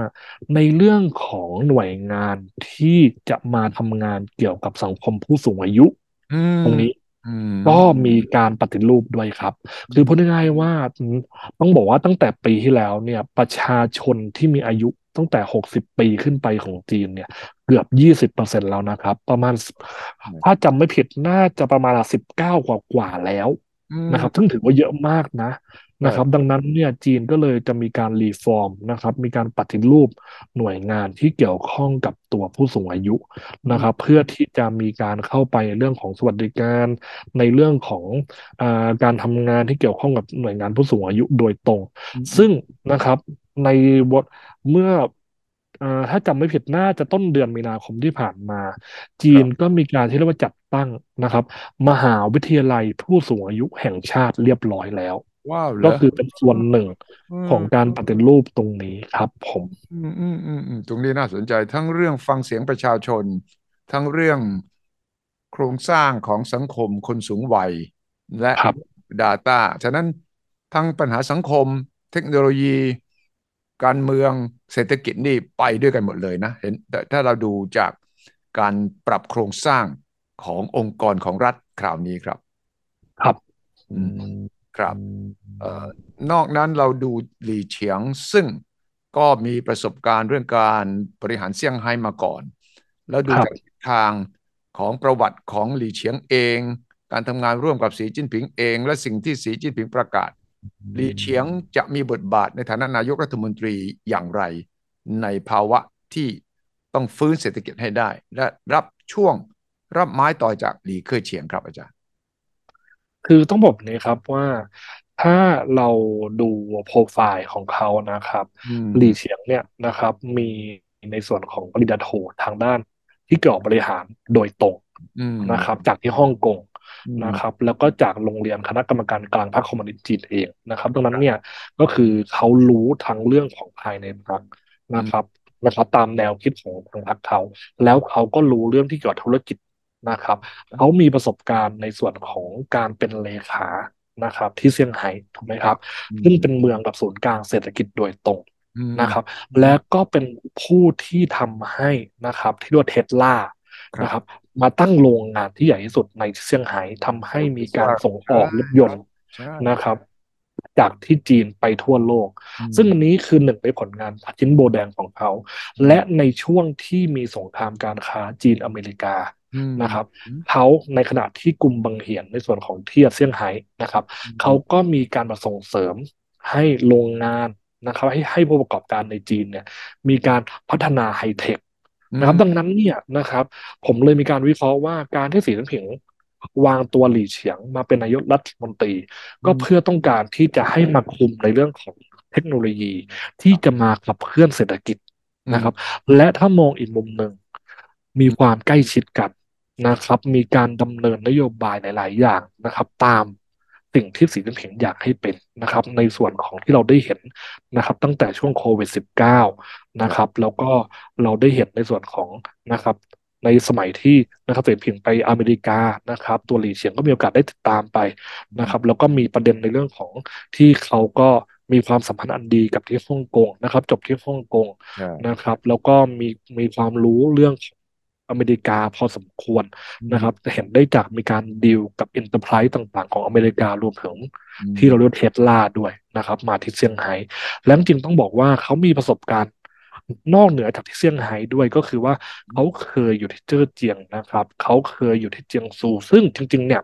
ในเรื่องของหน่วยงานที่จะมาทำงานเกี่ยวกับสังคมผู้สูงอายุอืมตรงนี้อืมก็มีการปฏิรูปด้วยครับ คือพูดง่ายๆว่าต้องบอกว่าตั้งแต่ปีที่แล้วเนี่ย ประชาชนที่มีอายุตั้งแต่ 60 ปีขึ้นไปของจีนเนี่ย เกือบ 20%แล้วนะครับ ประมาณถ้าจำไม่ผิดน่าจะประมาณ 19 กว่ากว่าๆแล้วอืม นะครับซึ่งถือว่าเยอะมากนะนะครับ ดังนั้นเนี่ยจีนก็เลยจะมีการรีฟอร์มนะครับ มีการปฏิรูปหน่วยงานที่เกี่ยวข้องกับตัวผู้สูงอายุนะครับ เพื่อที่จะมีการเข้าไปในเรื่องของสวัสดิการ ในเรื่องของอาการทำงานที่เกี่ยวข้องกับหน่วยงานผู้สูงอายุโดยตรง ซึ่งนะครับในวดเมื่ออ่าถ้าจำไม่ผิดน่าจะต้นเดือนมีนาคมที่ผ่านมา จีนก็มีการที่เรียกว่าจัด ตั้งนะครับ มหาวิทยาลัยผู้สูงอายุแห่งชาติเรียบร้อยแล้วว้าวเหรอก็คือเป็นส่วนหนึ่งอืของการปมฏิรูปตรงนี้ครับผมอืมอืมอืมอืมตรงนี้น่าสนใจ ทั้งเรื่องฟังเสียงประชาชน ทั้งเรื่องโครงสร้างของสังคมคนสูงวัย และครับ Data ฉะนั้นทั้งปัญหาสังคม เทคโนโลยี การเมืองเศรษฐกิจนี่ไปด้วยกันหมดเลยนะ เห็นแต่ถ้าเราดูจากการปรับโครงสร้าง ขององค์กรของรัฐคราวนี้ครับ ครับอืมครับเอ่อนอกนั้นเราดูหลี่เฉียงซึ่งก็มีประสบการณ์เรื่องการบริหารเซี่ยงไฮ้มาก่อน แล้วดูครับจากทิศทางของประวัติของหลี่เฉียงเอง การทำงานร่วมกับสีจิ้นผิงเอง และสิ่งที่สีจิ้นผิงประกาศหลี่เฉียงจะมีบทบาทในฐานะนายกรัฐมนตรีอย่างไร ในภาวะที่ต้องฟื้นเศรษฐกิจให้ได้ และรับช่วง รับไม้ต่อจากหลี่เค่อเฉียงครับอาจารย์ คือต้องบอกแบบนี้ครับว่าถ้าเราดูโปรไฟล์ของเขานะครับอืมหลี่เฉียงเนี่ยนะครับ มีในส่วนของปริญญาโททางด้านที่เกี่ยวกับบริหารโดยตรงอืมนะครับ จากที่ฮ่องกงอืมนะครับ แล้วก็จากโรงเรียนคณะกรรมการกลางพรรคคอมมิวนิสต์จีนเองนะครับดังนั้นเนี่ยก็คือเขารู้ทั้งเรื่องของภายในพรรคอืมนะครับนะครับตามแนวคิดของทางพรรคเขา แล้วเขาก็รู้เรื่องที่เกี่ยวกับธุรกิจ นะครับเขามีประสบการณ์ในส่วนของการเป็นเลขานะครับ ที่เซี่ยงไฮ้ถูกไหมครับครับซึ่งเป็นเมืองกับศูนย์กลางเศรษฐกิจโดยตรงอืมนะครับ และก็เป็นผู้ที่ทำให้นะครับที่เรียกว่าเทสลาครับนะครับมาตั้งโรงงานที่ใหญ่ที่สุดในเซี่ยงไฮ้ทำให้มีการส่งออกรถยนต์ใช่นะครับ จากที่จีนไปทั่วโลกอืมซึ่งอันนี้คือหนึ่งในผลงานชิ้นโบแดงของเขา และในช่วงที่มีสงครามการค้าจีนอเมริกาอืม นะครับอืมเขาในขณะที่กรุงบังเหียนในส่วนของเที่เซี่ยงไฮ้นะครับเขาก็มีการมาส่งเสริมให้โรงงานนะครับ ให้ให้ผู้ประกอบการในจีนเนี่ย มีการพัฒนาไฮเทคนะครับ ดังนั้นเนี่ยนะครับ ผมเลยมีการวิเคราะห์ว่าการที่สีจิ้นผิงวางตัวหลี่เฉียงมาเป็นนายกรัฐมนตรี ก็เพื่อต้องการที่จะให้มาคุมในเรื่องของเทคโนโลยีที่จะมาขับเคลื่อนเศรษฐกิจนะครับ และถ้ามองอีกมุมหนึ่งมีความใกล้ชิดกัน นะครับ มีการดำเนินนโยบายหลาย ๆ อย่างนะครับ ตามสิ่งที่สีจิ้นผิงอยากให้เป็นนะครับ ในส่วนของที่เราได้เห็นนะครับ ตั้งแต่ช่วงโควิด -19 นะครับ แล้วก็เราได้เห็นในส่วนของนะครับ ในสมัยที่นะครับเสียนผิงไปอเมริกานะครับ ตัวหลีเฉียงก็มีโอกาสได้ติดตามไปนะครับ แล้วก็มีประเด็นในเรื่องของที่เขาก็มีความสัมพันธ์อันดีกับที่ฮ่องกงนะครับ จบที่ฮ่องกงนะครับ แล้วก็มีมีความรู้เรื่อง องอเมริกาพอสมควรนะครับจะเห็นได้จากมีการดีลกับ Enterprise ต่างๆ ของอเมริการวมถึงอืมที่เราเรียกเทสลาด้วยนะครับ มาที่เซี่ยงไฮ้และจริงๆต้องบอกว่าเขามีประสบการณ์นอกเหนือจากที่เซี่ยงไฮ้ด้วยก็คือว่าเขาเคยอยู่ที่เจ้อเจียงนะครับ เขาเคยอยู่ที่เจียงซู ซึ่งจริง ๆ เนี่ย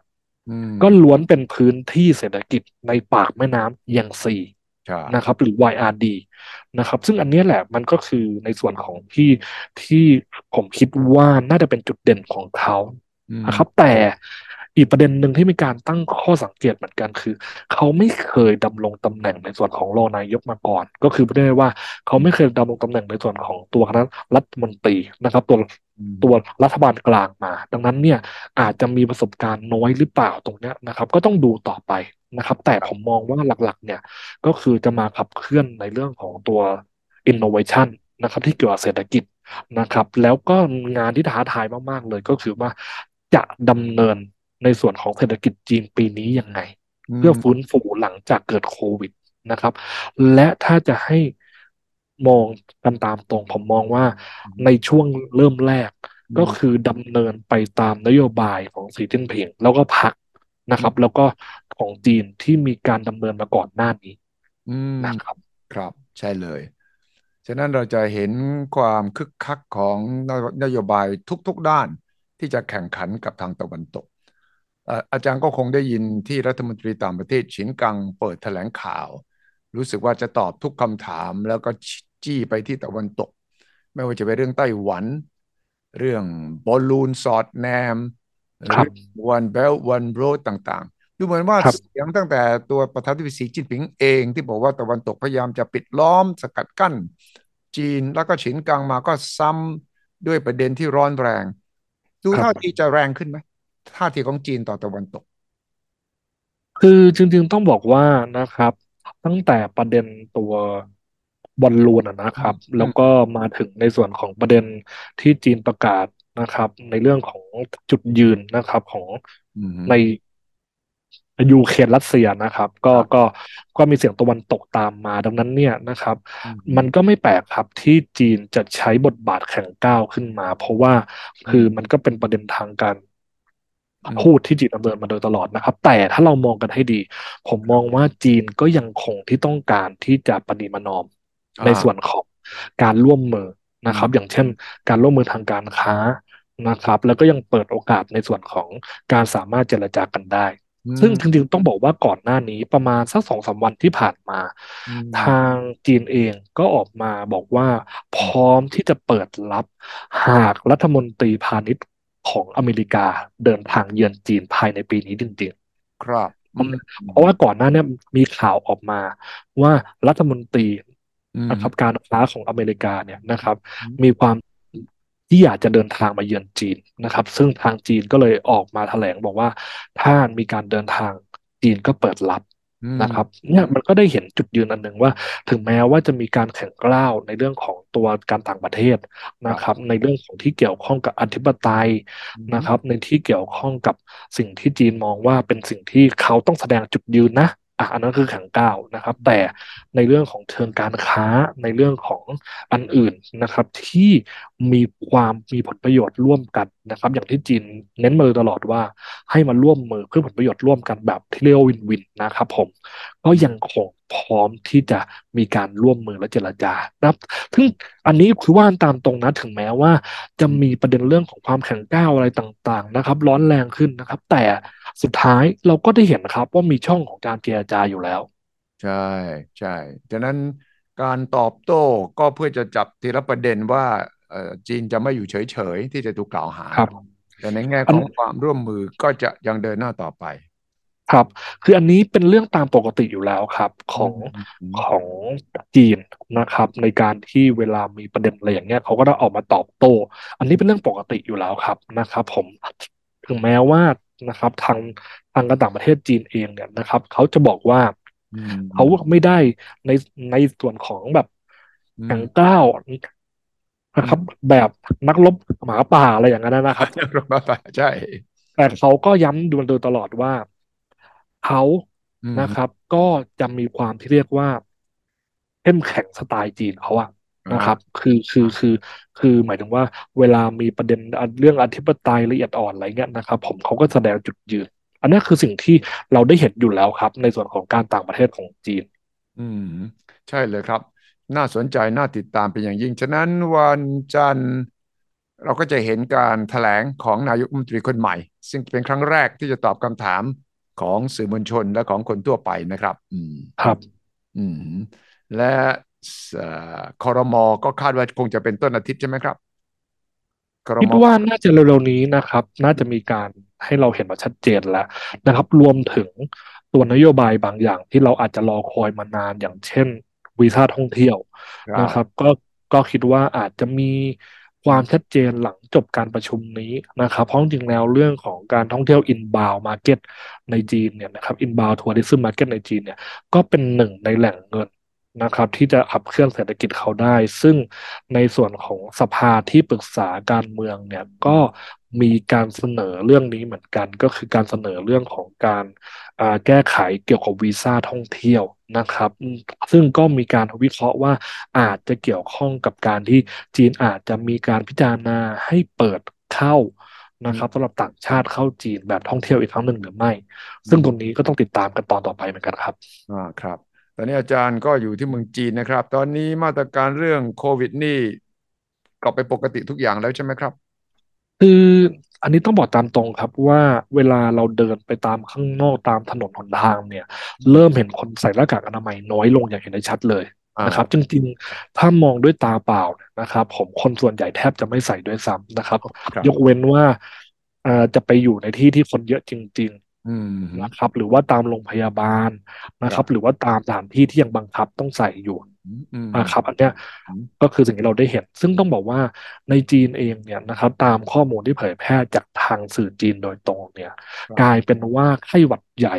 อืมก็ล้วนเป็นพื้นที่เศรษฐกิจในปากแม่น้ำยางซีใช่ นะครับ หรือ YRD นะครับ ซึ่งอันเนี้ยแหละมันก็คือในส่วนของที่ที่ผมคิดว่าน่าจะเป็นจุดเด่นของเขาอืมนะครับ แต่ อีกประเด็นหนึ่งที่มีการตั้งข้อสังเกตเหมือนกันคือ เขาไม่เคยดำรงตำแหน่งในส่วนของรองนายกมาก่อน ก็คือไม่ได้ว่าเขาไม่เคยดำรงตำแหน่งในส่วนของตัวคณะรัฐมนตรีนะครับ ตัวตัวรัฐบาลกลางมา ดังนั้นเนี่ยอาจจะมีประสบการณ์น้อยหรือเปล่าตรงนี้นะครับ ก็ต้องดูต่อไปนะครับ แต่ผมมองว่าหลักๆ เนี่ยก็คือจะมาขับเคลื่อนในเรื่องของตัว innovation นะครับ ที่เกี่ยวกับเศรษฐกิจนะครับ แล้วก็งานที่ท้าทายมาก ๆ เลยก็คือว่าจะดำเนิน ในส่วนของเศรษฐกิจจีนปีนี้ยังไง เพื่อฟื้นฟูหลังจากเกิดโควิดนะครับ และถ้าจะให้มองกันตามตรงผมมองว่าในช่วงเริ่มแรกก็คือดำเนินไปตามนโยบายของสีจิ้นผิงแล้วก็พรรคนะครับ แล้วก็ของจีนที่มีการดำเนินมาก่อนหน้านี้อืมนะครับ ครับใช่เลย ฉะนั้นเราจะเห็นความคึกคักของนโยนโยบายทุกๆด้านที่จะแข่งขันกับทางตะวันตกเอ่ออาจารย์ก็คงได้ยินที่รัฐมนตรีต่างประเทศฉินกังเปิดแถลงข่าว รู้สึกว่าจะตอบทุกคำถามแล้วก็จี้ไปที่ตะวันตก ไม่ว่าจะเป็นเรื่องไต้หวัน เรื่องบอลลูนสอดแนมครับวันเบลวันโรดต่างๆ ดูเหมือนว่าครับเสียงตั้งแต่ตัวประธานาธิบดีสีจิ้นผิงเองที่บอกว่าตะวันตกพยายามจะปิดล้อมสกัดกั้น จีนแล้วก็ฉินกังมาก็ซ้ำด้วยประเด็นที่ร้อนแรง ดูครับท่าทีจะแรงขึ้นไหม ท่าทีของจีนต่อตะวันตก คือจริงๆต้องบอกว่านะครับ ตั้งแต่ประเด็นตัวบอลลูนอะนะอืมครับอืมแล้วก็มาถึงในส่วนของประเด็นที่จีนประกาศนะครับ ในเรื่องของจุดยืนนะครับของอืในมยูเครนรัสเซียนะครับ ก็ครับก็ก็มีเสียงตะวันตกตามมา ดังนั้นเนี่ยนะครับอืมันมก็ไม่แปลกครับที่จีนจะใช้บทบาทแข็งก้าวขึ้นมา เพราะว่าคืออืมมันก็เป็นประเด็นทางการอืม พูดที่จีนดำเนินมาโดยตลอดนะครับ แต่ถ้าเรามองกันให้ดี ผมมองว่าจีนก็ยังคงที่ต้องการที่จะประนีประนอมในส่วนอ่าของการร่วมมืออืนะครับ อย่างเช่นมการร่วมมือทางการค้านะครับ แล้วก็ยังเปิดโอกาสในส่วนของการสามารถเจรจากันได้อืซึ่งจริงมๆต้องบอกว่าก่อนหน้านี้ประมาณสักสองสามวันที่ผ่านมาอืทางมจีนเองก็ออกมาบอกว่าพอืมร้อมที่จะเปิดรับ หากรัฐมนตรีพาณิชย์ ของอเมริกาเดินทางเยือนจีนภายในปีนี้จริงครับๆเพอืราะเพราะมว่าก่อนหน้าเนี้มีข่าวออกมาว่ารัฐมนตรีอืมนะครับการค้าของอเมริกาเนี่ยนะครับอืมมีความที่อยากจะเดินทางมาเยือนจีนนะครับ ซึ่งทางจีนก็เลยออกมาแถลงบอกว่าถ้ามีการเดินทางจีนก็เปิดรับอืม นะครับเนี่ยมันก็ได้เห็นจุดยืนอันหนึ่งว่า ถึงแม้ว่าจะมีการแข่งกล้าวในเรื่องของตัวการต่างประเทศนะครับครับในเรื่องของที่เกี่ยวข้องกับอธิปไตยอืมนะครับ ในที่เกี่ยวข้องกับสิ่งที่จีนมองว่าเป็นสิ่งที่เขาต้องแสดงจุดยืนนะ อะอันนั้นคือแข็งก้าวนะครับ แต่ในเรื่องของเชิงการค้าในเรื่องของอันอื่นนะครับ ที่มีความมีผลประโยชน์ร่วมกันนะครับ อย่างที่จีนเน้นมาตลอดว่าให้มาร่วมมือเพื่อผลประโยชน์ร่วมกันแบบที่เรียกว่าวินวินนะครับผมก็ยังคงพร้อมที่จะมีการร่วมมือและเจรจานะครับซึ่งอันนี้คือว่าตามตรงนะถึงแม้ว่า จะมีประเด็นเรื่องของความแข็งก้าวอะไรต่างๆนะครับ ร้อนแรงขึ้นนะครับ แต่ สุดท้ายเราก็ได้เห็นนะครับว่ามีช่องของการเจรจาอยู่แล้ว ใช่ใช่ฉะนั้นการตอบโต้ก็เพื่อจะจับทีละประเด็นว่าเอ่อจีนจะไม่อยู่เฉยๆ ที่จะถูกกล่าวหาครับแต่ในแง่อันของความร่วมมือก็จะยังเดินหน้าต่อไป ครับ คืออันนี้เป็นเรื่องตามปกติอยู่แล้วครับขอืองมของจีนนะครับ ในการที่เวลามีประเด็นอะไรอย่างเงี้ยเขาก็จะออกมาตอบโต้ อันนี้เป็นเรื่องปกติอยู่แล้วครับนะครับ ผมถึงแม้ว่า นะครับ ทางทางการต่างประเทศจีนเองเนี่ยนะครับเขาจะบอกว่าอืเขามไม่ได้ในในส่วนของแบบอืมแข็งกร้าวนะครับอืมแบบนักรบหมาป่าอะไรอย่างนั้นนะครับรถมาใช่แต่เขาก็ย้ำดูโดยตลอดว่าเขาอืมนะครับ ก็จะมีความที่เรียกว่าเข้มแข็งสไตล์จีนเขาอะอ่ นะครับาคือคือคือ คือหมายถึงว่าเวลามีประเด็นเรื่องอธิปไตยละเอียดอ่อนอะไรเงี้ยนะครับ ผมเขาก็แสดงจุดยืน อันนี้คือสิ่งที่เราได้เห็นอยู่แล้วครับ ในส่วนของการต่างประเทศของจีน อืม ใช่เลยครับ น่าสนใจน่าติดตามเป็นอย่างยิ่ง ฉะนั้นวันจันทร์เราก็จะเห็นการแถลงของนายกรัฐมนตรีคนใหม่ ซึ่งเป็นครั้งแรกที่จะตอบคำถามของสื่อมวลชนและของคนทั่วไปนะครับ อืมครับ อืมและ เอ่อครมก็คาดว่าคงจะเป็นต้นอาทิตย์ใช่ไหมครับครมคิดว่าน่าจะเร็วๆนี้นะครับ น่าจะมีการให้เราเห็นมาชัดเจนแล้วนะครับ รวมถึงตัวนโยบายบางอย่างที่เราอาจจะรอคอยมานานอย่างเช่นวีซ่าท่องเที่ยวครับนะครับ ก็ก็คิดว่าอาจจะมีความชัดเจนหลังจบการประชุมนี้นะครับ เพราะจริงๆแล้วเรื่องของการท่องเที่ยว inbound market ในจีนเนี่ยนะครับ inbound tourism market ในจีนเนี่ยก็เป็นหนึ่งในแหล่งเงิน นะครับ ที่จะขับเคลื่อนเศรษฐกิจเขาได้ ซึ่งในส่วนของสภาที่ปรึกษาการเมืองเนี่ยก็มีการเสนอเรื่องนี้เหมือนกัน ก็คือการเสนอเรื่องของการแก้ไขเกี่ยวกับวีซ่าท่องเที่ยวนะครับ ซึ่งก็มีการวิเคราะห์ว่าอาจจะเกี่ยวข้องกับการที่จีนอาจจะมีการพิจารณาให้เปิดเข้านะครับสำหรับต่างชาติเข้าจีนแบบท่องเที่ยวอีกครั้งหนึ่งหรือไม่ ซึ่งตรงนี้ก็ต้องติดตามกันตอนต่อไปเหมือนกันครับอ่าครับ ตอนนี้อาจารย์ก็อยู่ที่เมืองจีนนะครับ ตอนนี้มาตรการเรื่องโควิดนี่กลับไปปกติทุกอย่างแล้วใช่ไหมครับ คืออันนี้ต้องบอกตามตรงครับว่าเวลาเราเดินไปตามข้างนอกตามถนนหนทางเนี่ย เริ่มเห็นคนใส่หน้ากากอนามัยน้อยลงอย่างเห็นได้ชัดเลยนะครับจอ่าริงๆถ้ามองด้วยตาเปล่าเนี่ยนะครับ ผมคนส่วนใหญ่แทบจะไม่ใส่ด้วยซ้ำนะครับครับยกเว้นว่าเอ่อจะไปอยู่ในที่ที่คนเยอะจริงอืๆ นะคมรับ หรือว่าตามโรงพยาบาลคนะครับรับ หรือว่าตามสถานที่ที่ยังบังคับต้องใส่อยู่นะครับ อันเนี้ยก็คือสิ่งที่เราได้เห็น ซึ่งต้องบอกว่าในจีนเองเนี่ยนะครับ ตามข้อมูลที่เผยแพร่จากทางสื่อจีนโดยตรงเนี่ย กลายเป็นว่าไข้หวัดใหญ่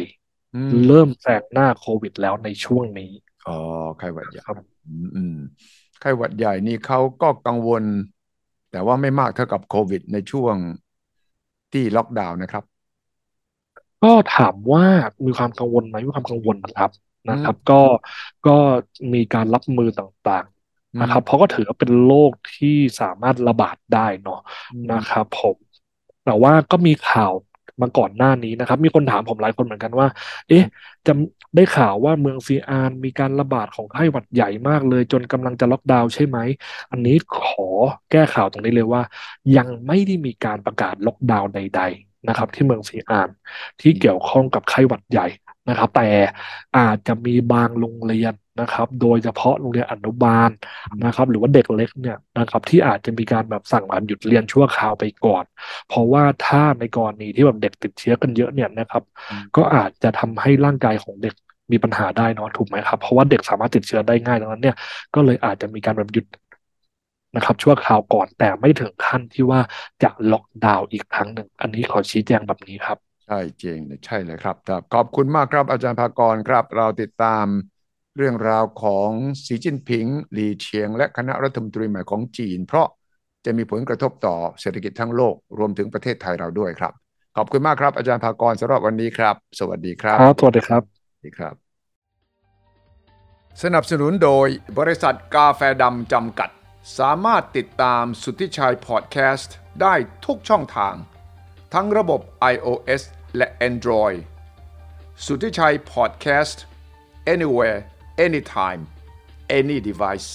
เริ่มแซงหน้าโควิดแล้วในช่วงนี้อ๋อไข้หวัดใหญ่ครับอืมไข้หวัดใหญ่นี่เขาก็กังวล แต่ว่าไม่มากเท่ากับโควิดในช่วงที่ล็อกดาวน์นะครับ ก็ถามว่ามีความกังวลไหมมีความกังวลนะครับนะครับ ก็ก็มีการรับมือต่างๆนะครับ เพราะก็ถือว่าเป็นโรคที่สามารถระบาดได้เนาะนะครับ ผม แต่ว่าก็มีข่าวมาก่อนหน้านี้นะครับ มีคนถามผมหลายคนเหมือนกันว่า เอ๊ะจะได้ข่าวว่าเมืองซีอานมีการระบาดของไข้หวัดใหญ่มากเลย จนกำลังจะล็อกดาวน์ใช่ไหม อันนี้ขอแก้ข่าวตรงนี้เลยว่า ยังไม่ได้มีการประกาศล็อกดาวน์ใด ๆ นะครับ ที่เมืองซีอานที่เกี่ยวข้องกับไข้หวัดใหญ่นะครับ แต่อาจจะมีบางโรงเรียนนะครับ โดยเฉพาะโรงเรียนอนุบาลนะครับ หรือว่าเด็กเล็กเนี่ยนะครับ ที่อาจจะมีการแบบสั่งการหยุดเรียนชั่วคราวไปก่อน เพราะว่าถ้าในกรณีที่แบบเด็กติดเชื้อกันเยอะเนี่ยนะครับ ก็อาจจะทำให้ร่างกายของเด็กมีปัญหาได้นอะถูกไหมครับ เพราะว่าเด็กสามารถติดเชื้อได้ง่ายดังนั้นเนี่ยก็เลยอาจจะมีการแบบหยุด นะครับ ชั่วคราวก่อนแต่ไม่ถึงขั้นที่ว่าจะล็อกดาวน์อีกครั้งหนึ่ง อันนี้ขอชี้แจงแบบนี้ครับ ใช่จริงใช่เลยครับ ขอบคุณมากครับอาจารย์ภากรครับ เราติดตามเรื่องราวของสีจิ้นผิง หลีเฉียง และคณะรัฐมนตรีใหม่ของจีน เพราะจะมีผลกระทบต่อเศรษฐกิจทั้งโลกรวมถึงประเทศไทยเราด้วยครับ ขอบคุณมากครับอาจารย์ภากรสำหรับวันนี้ครับ สวัสดีครับครับสวัสดีครับสวัสดีครับ สนับสนุนโดยบริษัทกาแฟดำจำกัด สามารถติดตามสุทธิชัยพอดแคสต์ได้ทุกช่องทาง ทั้งระบบ iOS และ Android สุทธิชัยพอดแคสต์ anywhere anytime any device